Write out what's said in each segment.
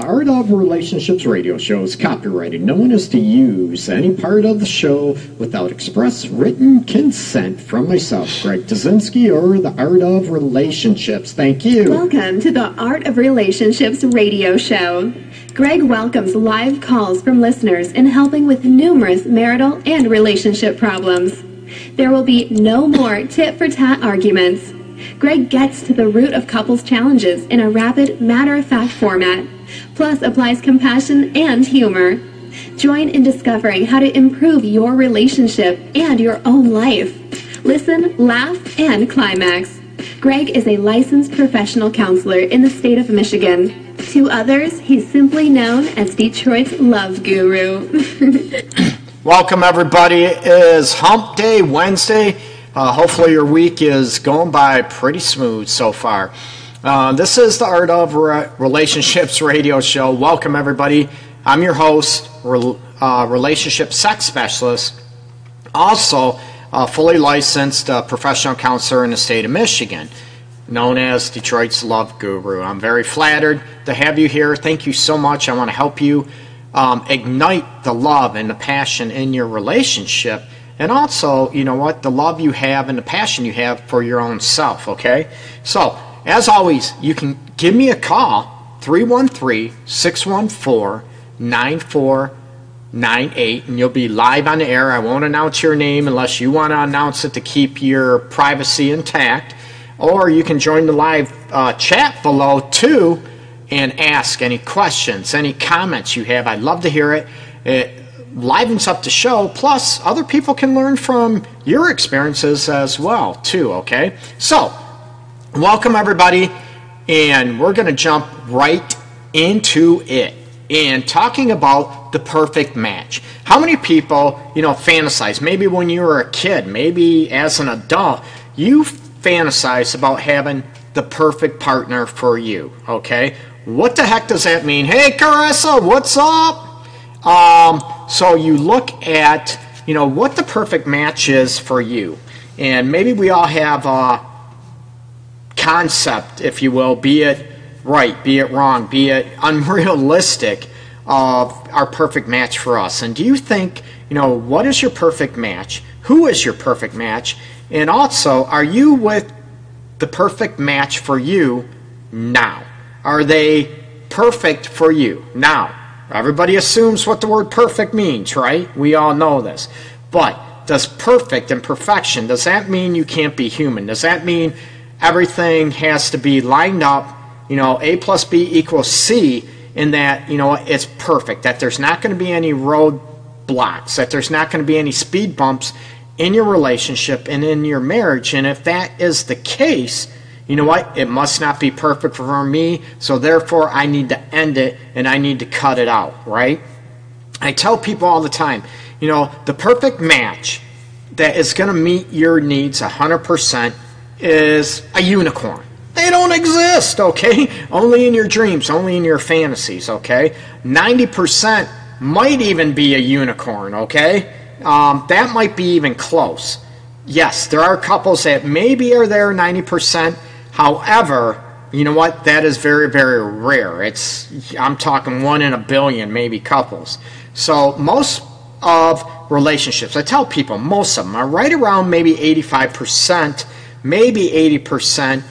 Art of Relationships radio show is copyrighted. No one is to use any part of the show without express written consent from myself, Greg Dudzinski, or the Art of Relationships. Thank you. Welcome to the Art of Relationships radio show. Greg welcomes live calls from listeners in helping with numerous marital and relationship problems. There will be no more tit for tat arguments. Greg gets to the root of couples' challenges in a rapid, matter of fact format, plus applies compassion and humor. Join in discovering how to improve your relationship and your own life. Listen, laugh, and climax. Greg is a licensed professional counselor in the state of Michigan. To others, he's simply known as Detroit's love guru. Welcome, everybody. It is Hump Day Wednesday. Uh, hopefully, your week is going by pretty smooth so far. Uh, this is the Art of Re- Relationships radio show. Welcome, everybody. I'm your host, re- uh, relationship sex specialist, also a fully licensed uh, professional counselor in the state of Michigan, known as Detroit's Love Guru. I'm very flattered to have you here. Thank you so much. I want to help you um, ignite the love and the passion in your relationship and also, you know what, the love you have and the passion you have for your own self, okay? So, as always, you can give me a call, 313 614 9498, and you'll be live on the air. I won't announce your name unless you want to announce it to keep your privacy intact. Or you can join the live uh, chat below too and ask any questions, any comments you have. I'd love to hear it. it livens up the show. Plus, other people can learn from your experiences as well, too. Okay, so welcome everybody, and we're going to jump right into it and talking about the perfect match. How many people, you know, fantasize? Maybe when you were a kid, maybe as an adult, you fantasize about having the perfect partner for you. Okay, what the heck does that mean? Hey, Carissa, what's up? Um, so you look at, you know, what the perfect match is for you. And maybe we all have a concept, if you will, be it right, be it wrong, be it unrealistic, of our perfect match for us. And do you think, you know, what is your perfect match? Who is your perfect match? And also, are you with the perfect match for you now? Are they perfect for you now? Everybody assumes what the word perfect means, right? We all know this. But does perfect and perfection, does that mean you can't be human? Does that mean everything has to be lined up, you know, A plus B equals C, in that, you know, it's perfect, that there's not going to be any road blocks, that there's not going to be any speed bumps in your relationship and in your marriage. And if that is the case, you know what? It must not be perfect for me, so therefore I need to end it and I need to cut it out, right? I tell people all the time, you know, the perfect match that is going to meet your needs 100% is a unicorn. They don't exist, okay? Only in your dreams, only in your fantasies, okay? 90% might even be a unicorn, okay? Um, that might be even close. Yes, there are couples that maybe are there 90%, However, you know what? That is very, very rare. It's I'm talking one in a billion, maybe couples. So most of relationships, I tell people, most of them are right around maybe 85%, maybe 80%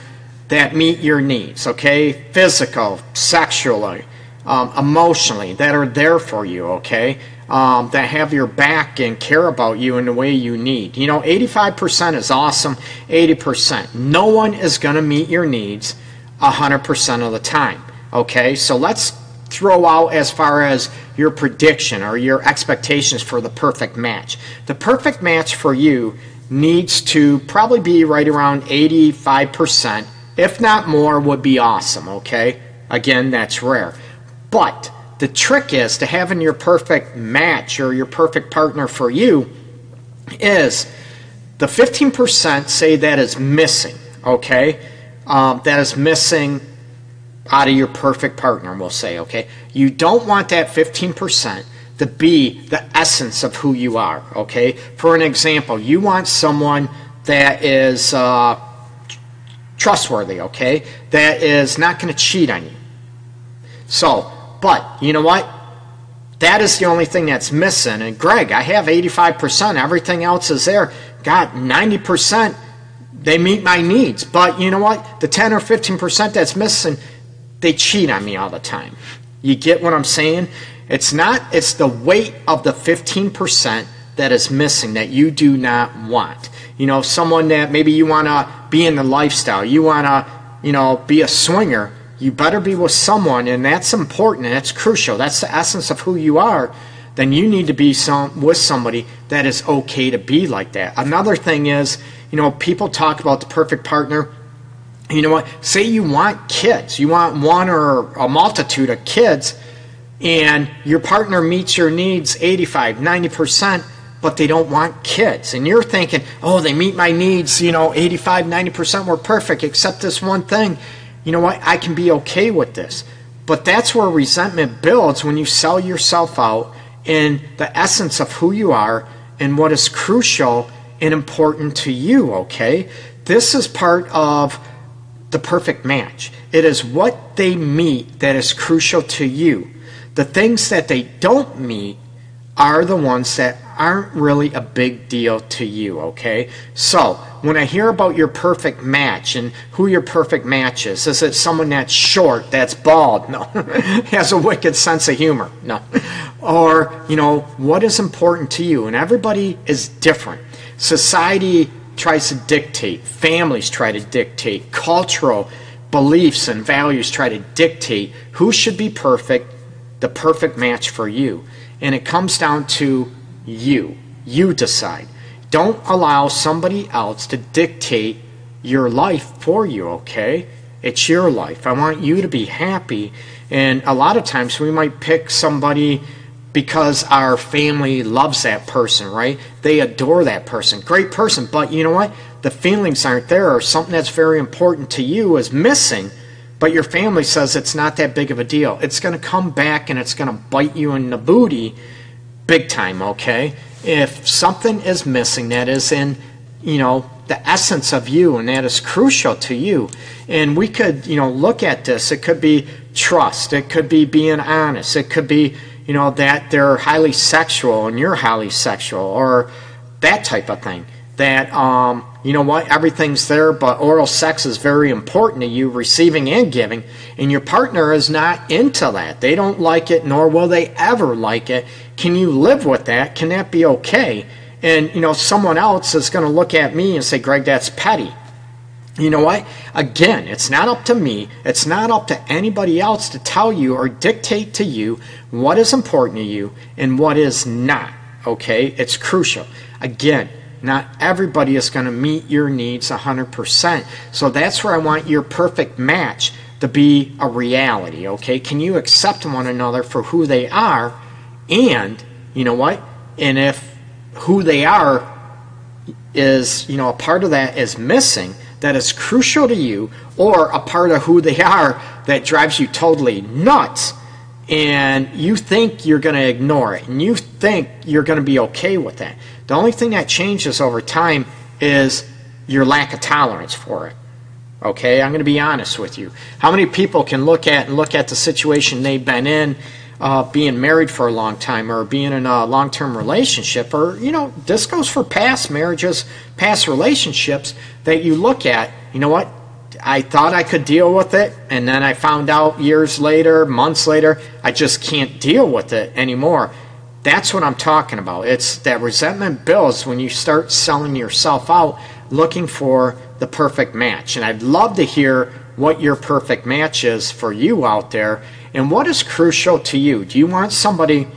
that meet your needs. Okay, physical, sexually, um, emotionally, that are there for you. Okay, um, that have your back and care about you in the way you need. You know, 85% is awesome, 80%. No one is going to meet your needs 100% of the time. Okay, so let's throw out as far as your prediction or your expectations for the perfect match. The perfect match for you needs to probably be right around 85%, if not more, would be awesome. Okay, again, that's rare. But the trick is to having your perfect match or your perfect partner for you is the 15% say that is missing, okay? Um, that is missing out of your perfect partner, we'll say, okay? You don't want that 15% to be the essence of who you are, okay? For an example, you want someone that is uh, trustworthy, okay? That is not going to cheat on you. So, but you know what? That is the only thing that's missing. And Greg, I have 85%. Everything else is there. Got 90%, they meet my needs. But you know what? The 10 or 15% that's missing, they cheat on me all the time. You get what I'm saying? It's not, it's the weight of the 15% that is missing that you do not want. You know, someone that maybe you want to be in the lifestyle, you want to, you know, be a swinger you better be with someone, and that's important that's crucial. That's the essence of who you are. Then you need to be some, with somebody that is okay to be like that. Another thing is, you know, people talk about the perfect partner. You know what? Say you want kids, you want one or a multitude of kids, and your partner meets your needs 85, 90%, but they don't want kids. And you're thinking, oh, they meet my needs, you know, 85, 90%, we're perfect, except this one thing you know what, I can be okay with this. But that's where resentment builds when you sell yourself out in the essence of who you are and what is crucial and important to you, okay? This is part of the perfect match. It is what they meet that is crucial to you. The things that they don't meet are the ones that aren't really a big deal to you, okay? So, when I hear about your perfect match and who your perfect match is, is it someone that's short, that's bald? No. has a wicked sense of humor? No. Or, you know, what is important to you? And everybody is different. Society tries to dictate, families try to dictate, cultural beliefs and values try to dictate who should be perfect, the perfect match for you. And it comes down to you. You decide. Don't allow somebody else to dictate your life for you, okay? It's your life. I want you to be happy. And a lot of times we might pick somebody because our family loves that person, right? They adore that person. Great person. But you know what? The feelings aren't there, or something that's very important to you is missing, but your family says it's not that big of a deal. It's going to come back and it's going to bite you in the booty big time, okay? If something is missing that is in, you know, the essence of you and that is crucial to you. And we could, you know, look at this. It could be trust. It could be being honest. It could be, you know, that they're highly sexual and you're highly sexual or that type of thing. That, um, you know what, everything's there, but oral sex is very important to you, receiving and giving, and your partner is not into that. They don't like it, nor will they ever like it. Can you live with that? Can that be okay? And, you know, someone else is going to look at me and say, Greg, that's petty. You know what? Again, it's not up to me. It's not up to anybody else to tell you or dictate to you what is important to you and what is not. Okay? It's crucial. Again, not everybody is going to meet your needs 100%. So that's where I want your perfect match to be a reality, okay? Can you accept one another for who they are? And, you know what? And if who they are is, you know, a part of that is missing, that is crucial to you, or a part of who they are that drives you totally nuts, and you think you're going to ignore it, and you think you're going to be okay with that. The only thing that changes over time is your lack of tolerance for it. Okay, I'm going to be honest with you. How many people can look at and look at the situation they've been in, uh, being married for a long time, or being in a long-term relationship, or you know, this goes for past marriages, past relationships that you look at. You know what? I thought I could deal with it, and then I found out years later, months later, I just can't deal with it anymore. That's what I'm talking about. It's that resentment builds when you start selling yourself out looking for the perfect match. And I'd love to hear what your perfect match is for you out there and what is crucial to you. Do you want somebody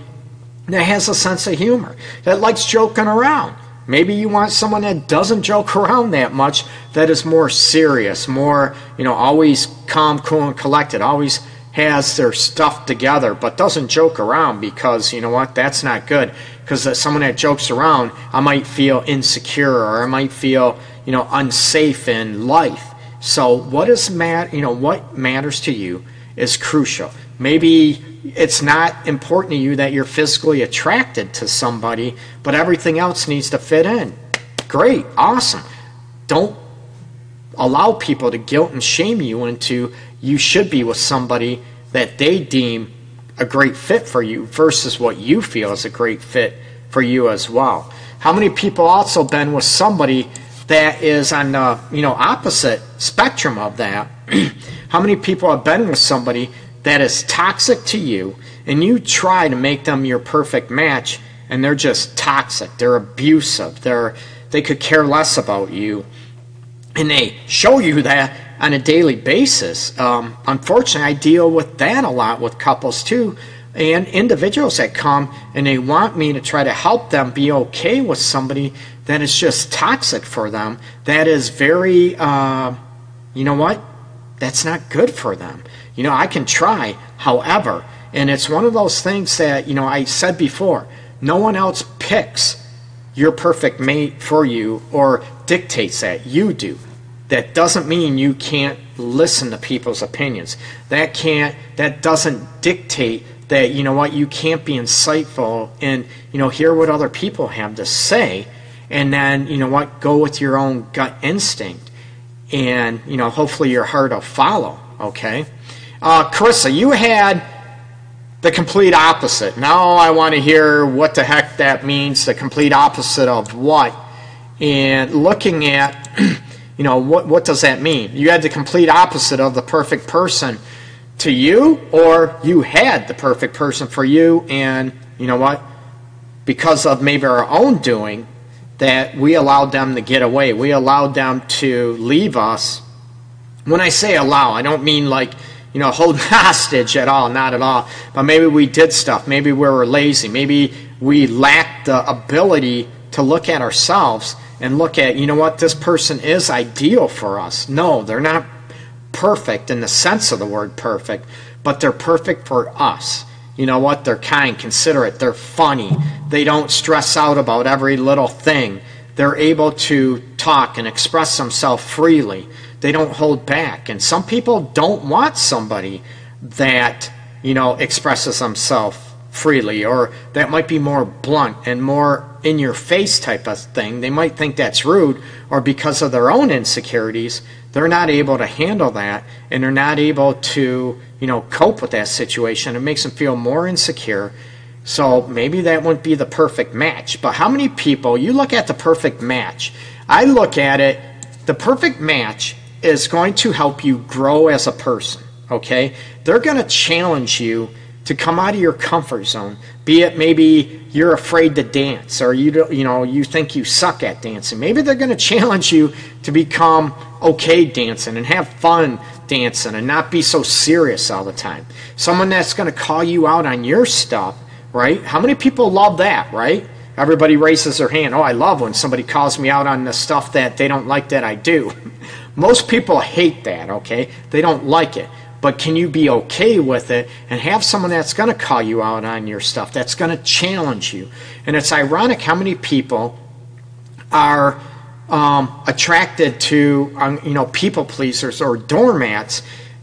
that has a sense of humor, that likes joking around? Maybe you want someone that doesn't joke around that much, that is more serious, more, you know, always calm, cool, and collected, always has their stuff together but doesn't joke around because you know what that's not good. Because someone that jokes around i might feel insecure or i might feel you know unsafe in life. So what is mat you know what matters to you is crucial maybe it's not important to you that you're physically attracted to somebody but everything else needs to fit in great awesome don't allow people to guilt and shame you into you should be with somebody that they deem a great fit for you versus what you feel is a great fit for you as well. How many people also been with somebody that is on the you know opposite spectrum of that? How many people have been with somebody that is toxic to you and you try to make them your perfect match and they're just toxic, they're abusive, they're they could care less about you and they show you that on a daily basis. Um, unfortunately, I deal with that a lot with couples too, and individuals that come and they want me to try to help them be okay with somebody that is just toxic for them. That is very, uh, you know what? That's not good for them. You know, I can try, however, and it's one of those things that, you know, I said before no one else picks your perfect mate for you or dictates that. You do that doesn't mean you can't listen to people's opinions. That can't that doesn't dictate that you know what you can't be insightful and you know hear what other people have to say and then you know what go with your own gut instinct and you know hopefully your heart will follow okay uh, carissa you had the complete opposite now i want to hear what the heck that means the complete opposite of what and looking at you know, what, what does that mean? You had the complete opposite of the perfect person to you, or you had the perfect person for you, and you know what? Because of maybe our own doing, that we allowed them to get away. We allowed them to leave us. When I say allow, I don't mean like, you know, hold hostage at all, not at all. But maybe we did stuff. Maybe we were lazy. Maybe we lacked the ability to look at ourselves and look at, you know what, this person is ideal for us. No, they're not perfect in the sense of the word perfect, but they're perfect for us. You know what? They're kind, considerate, they're funny. They don't stress out about every little thing. They're able to talk and express themselves freely. They don't hold back. And some people don't want somebody that, you know, expresses themselves freely or that might be more blunt and more in your face type of thing. They might think that's rude, or because of their own insecurities, they're not able to handle that and they're not able to, you know, cope with that situation. It makes them feel more insecure. So maybe that wouldn't be the perfect match. But how many people, you look at the perfect match, I look at it, the perfect match is going to help you grow as a person, okay? They're going to challenge you to come out of your comfort zone. Be it maybe you're afraid to dance or you you know you think you suck at dancing. Maybe they're going to challenge you to become okay dancing and have fun dancing and not be so serious all the time. Someone that's going to call you out on your stuff, right? How many people love that, right? Everybody raises their hand. Oh, I love when somebody calls me out on the stuff that they don't like that I do. Most people hate that, okay? They don't like it but can you be okay with it and have someone that's going to call you out on your stuff, that's going to challenge you? And it's ironic how many people are um, attracted to, um, you know, people pleasers or doormats.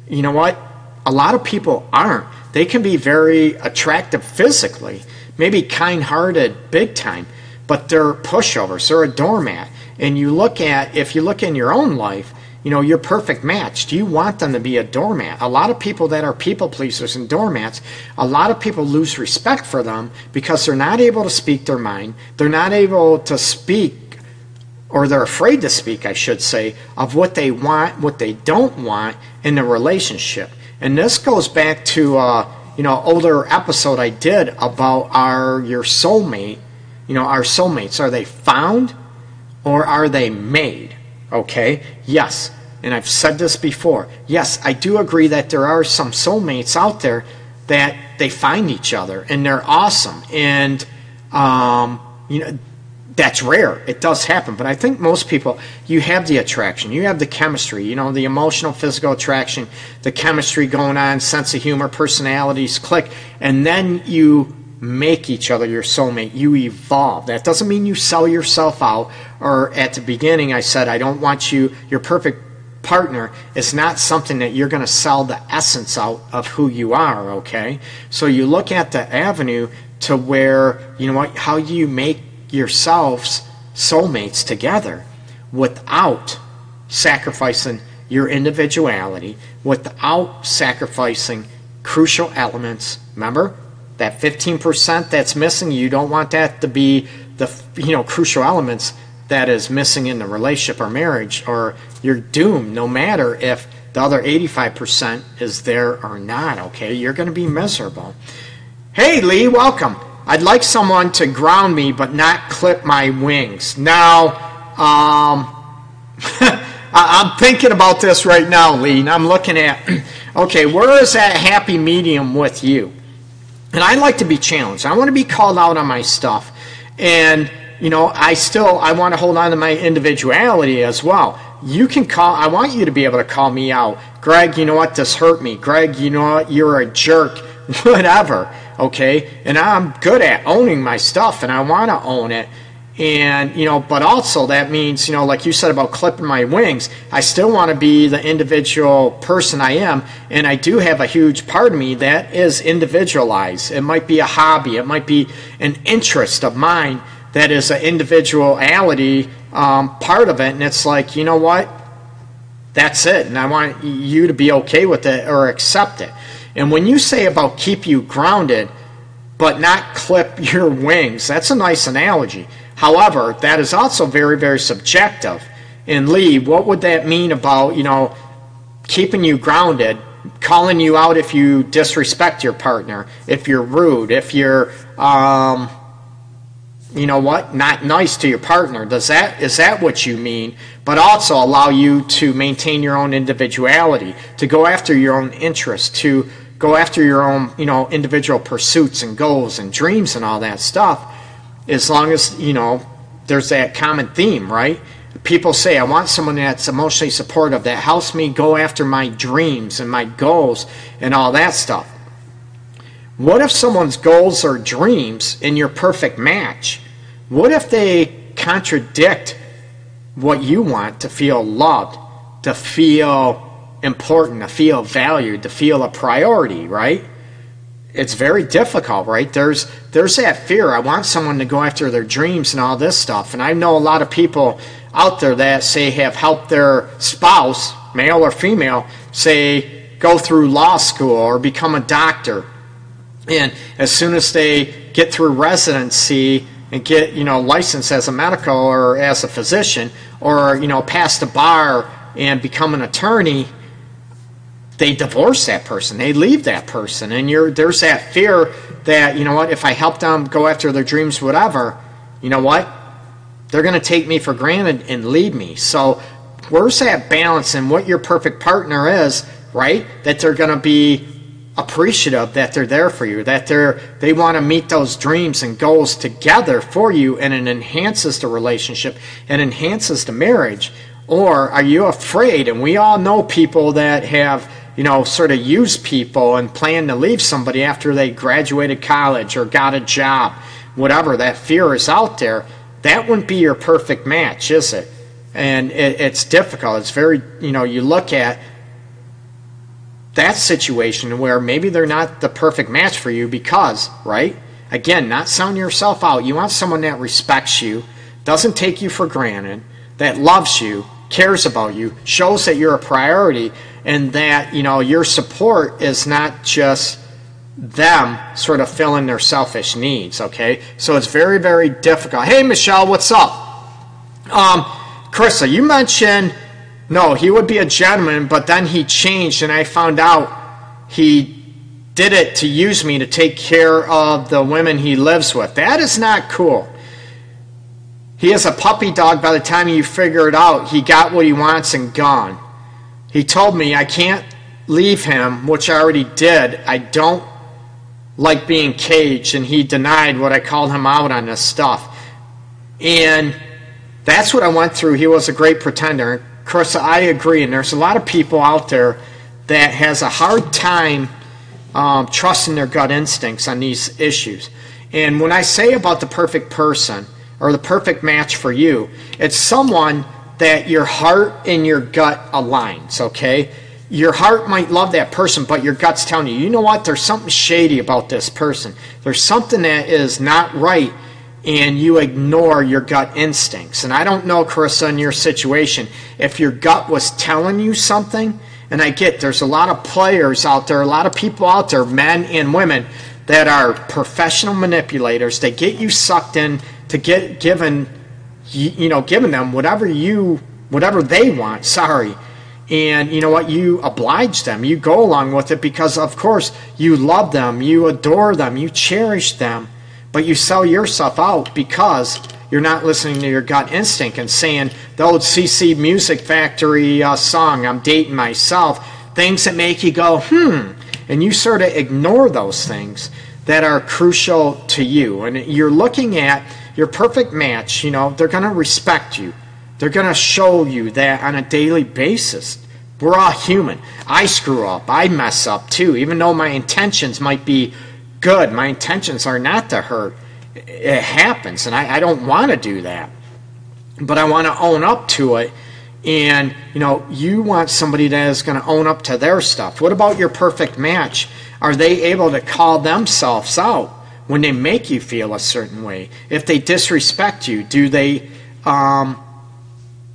You know what? A lot of people aren't. They can be very attractive physically, maybe kind hearted big time, but they're pushovers, they're a doormat. And you look at, if you look in your own life, you know, your perfect match. Do you want them to be a doormat? A lot of people that are people pleasers and doormats, a lot of people lose respect for them because they're not able to speak their mind. They're not able to speak, or they're afraid to speak, I should say, of what they want, what they don't want in the relationship. And this goes back to, uh, you know, older episode I did about our your soulmate. You know, our soulmates are they found or are they made? Okay? Yes. And I've said this before. Yes, I do agree that there are some soulmates out there that they find each other and they're awesome. And, um, you know, that's rare. It does happen. But I think most people, you have the attraction, you have the chemistry, you know, the emotional, physical attraction, the chemistry going on, sense of humor, personalities click, and then you make each other your soulmate. You evolve. That doesn't mean you sell yourself out. Or at the beginning, I said, I don't want you, your perfect partner is not something that you're going to sell the essence out of who you are, okay? So you look at the avenue to where, you know what, how you make yourselves soulmates together without sacrificing your individuality, without sacrificing crucial elements Remember? That 15% that's missing, you don't want that to be the you know crucial elements that is missing in the relationship or marriage or you're doomed no matter if the other 85% is there or not, okay? You're going to be miserable. Hey Lee, welcome. I'd like someone to ground me but not clip my wings. Now, um, I'm thinking about this right now, Lee, I'm looking at, okay, where is that happy medium with you? And I like to be challenged. I want to be called out on my stuff. And, you know, I still, I want to hold on to my individuality as well. You can call, I want you to be able to call me out. Greg, you know what, this hurt me. Greg, you know what, you're a jerk. Whatever, okay? And I'm good at owning my stuff and I want to own it. And you know but also that means you know like you said about clipping my wings i still want to be the individual person i am and i do have a huge part of me that is individualized. It might be a hobby it might be an interest of mine that is an individuality um, part of it and it's like you know what? That's it and i want you to be okay with it or accept it and when you say about keep you grounded but not clip your wings that's a nice analogy However, that is also very, very subjective. And Lee, what would that mean about, you know, keeping you grounded, calling you out if you disrespect your partner, if you're rude, if you're, um, you know what, not nice to your partner? Does that is that what you mean? But also allow you to maintain your own individuality, to go after your own interests, to go after your own, you know, individual pursuits and goals and dreams and all that stuff as long as you know there's that common theme, right? People say, I want someone that's emotionally supportive, that helps me go after my dreams and my goals and all that stuff. What if someone's goals or dreams in your perfect match? What if they contradict what you want to feel loved, to feel important, to feel valued, to feel a priority, right? it's very difficult, right? There's there's that fear. I want someone to go after their dreams and all this stuff. And I know a lot of people out there that say have helped their spouse, male or female, say go through law school or become a doctor. And as soon as they get through residency and get, you know, licensed as a medical or as a physician or, you know, pass the bar and become an attorney, they divorce that person, they leave that person, and you're there's that fear that you know what if I help them go after their dreams, whatever, you know what, they're going to take me for granted and leave me. So where's that balance and what your perfect partner is, right? That they're going to be appreciative that they're there for you, that they're they want to meet those dreams and goals together for you, and it enhances the relationship and enhances the marriage. Or are you afraid? And we all know people that have you know, sort of use people and plan to leave somebody after they graduated college or got a job, whatever, that fear is out there, that wouldn't be your perfect match, is it? And it, it's difficult. It's very, you know, you look at that situation where maybe they're not the perfect match for you because, right? Again, not sound yourself out. You want someone that respects you, doesn't take you for granted, that loves you, cares about you, shows that you're a priority, and that you know your support is not just them sort of filling their selfish needs okay? So it's very very difficult. Hey michelle what's up? Um carissa you mentioned no he would be a gentleman but then he changed and i found out he did it to use me to take care of the women he lives with. That is not cool. He is a puppy dog. By the time you figure it out he got what he wants and gone he told me I can't leave him, which I already did. I don't like being caged, and he denied what I called him out on this stuff. And that's what I went through. He was a great pretender. Of course, I agree, and there's a lot of people out there that has a hard time um, trusting their gut instincts on these issues. And when I say about the perfect person or the perfect match for you, it's someone that your heart and your gut aligns, okay? Your heart might love that person, but your gut's telling you, you know what, there's something shady about this person. There's something that is not right, and you ignore your gut instincts. And I don't know, Carissa, in your situation, if your gut was telling you something And I get there's a lot of players out there, a lot of people out there, men and women, that are professional manipulators. They get you sucked in to get given, you know, giving them whatever you, whatever they want. Sorry. And you know what? You oblige them. You go along with it because, of course, you love them, you adore them, you cherish them, but you sell yourself out because you're not listening to your gut instinct and saying the old CC Music Factory uh, song, I'm dating myself, things that make you go, hmm, and you sort of ignore those things that are crucial to you. And you're looking at your perfect match, you know, they're going to respect you. They're going to show you that on a daily basis. We're all human. I screw up. I mess up too. Even though my intentions might be good, my intentions are not to hurt. It happens, and I, I don't want to do that. But I want to own up to it. And, you know, you want somebody that is going to own up to their stuff. What about your perfect match? Are they able to call themselves out when they make you feel a certain way? If they disrespect you, do they um,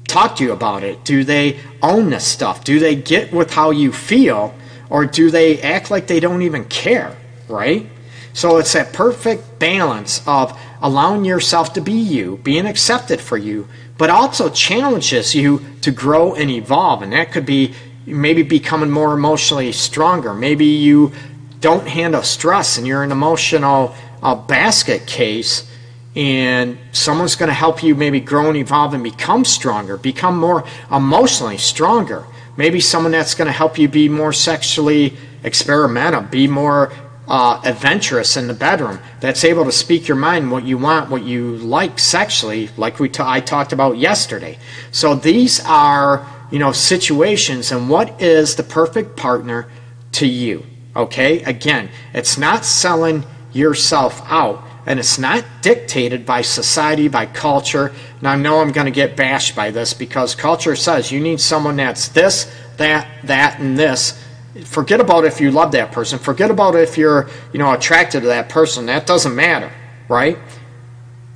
talk to you about it? Do they own this stuff? Do they get with how you feel? Or do they act like they don't even care, right? So it's that perfect balance of allowing yourself to be you, being accepted for you, but also challenges you to grow and evolve. And that could be maybe becoming more emotionally stronger. Maybe you don't handle stress and you're an emotional uh, basket case and someone's going to help you maybe grow and evolve and become stronger, become more emotionally stronger. Maybe someone that's going to help you be more sexually experimental, be more uh, adventurous in the bedroom, that's able to speak your mind, what you want, what you like sexually, like we t- I talked about yesterday. So these are you know situations, and what is the perfect partner to you? Okay, again, it's not selling yourself out and it's not dictated by society, by culture. And I know I'm going to get bashed by this because culture says you need someone that's this, that, that, and this. Forget about if you love that person. Forget about if you're, you know, attracted to that person. That doesn't matter, right?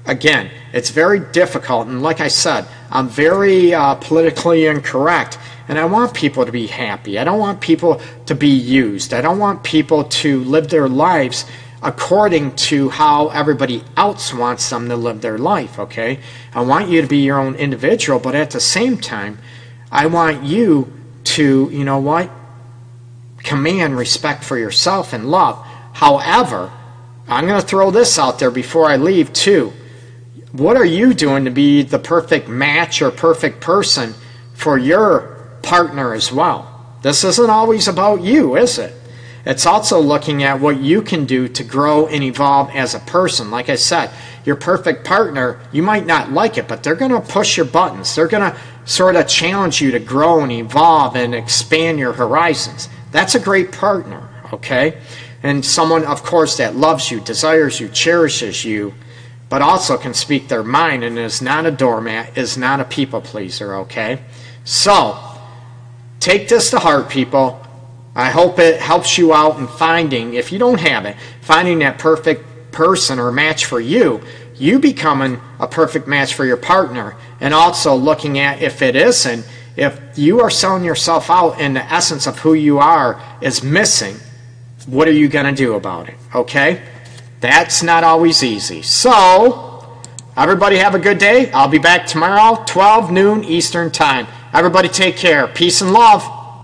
Again, it's very difficult, and like I said, I'm very uh, politically incorrect, and I want people to be happy. I don't want people to be used. I don't want people to live their lives according to how everybody else wants them to live their life, okay? I want you to be your own individual, but at the same time, I want you to, you know what? Command respect for yourself and love. However, I'm going to throw this out there before I leave, too. What are you doing to be the perfect match or perfect person for your partner as well? This isn't always about you, is it? It's also looking at what you can do to grow and evolve as a person. Like I said, your perfect partner, you might not like it, but they're going to push your buttons. They're going to sort of challenge you to grow and evolve and expand your horizons. That's a great partner, okay? And someone, of course, that loves you, desires you, cherishes you, but also can speak their mind and is not a doormat, is not a people pleaser, okay? So, take this to heart, people. I hope it helps you out in finding, if you don't have it, finding that perfect person or match for you, you becoming a perfect match for your partner, and also looking at if it isn't, if you are selling yourself out and the essence of who you are is missing, what are you going to do about it? Okay? That's not always easy. So, everybody have a good day. I'll be back tomorrow, 12 noon Eastern Time. Everybody take care. Peace and love.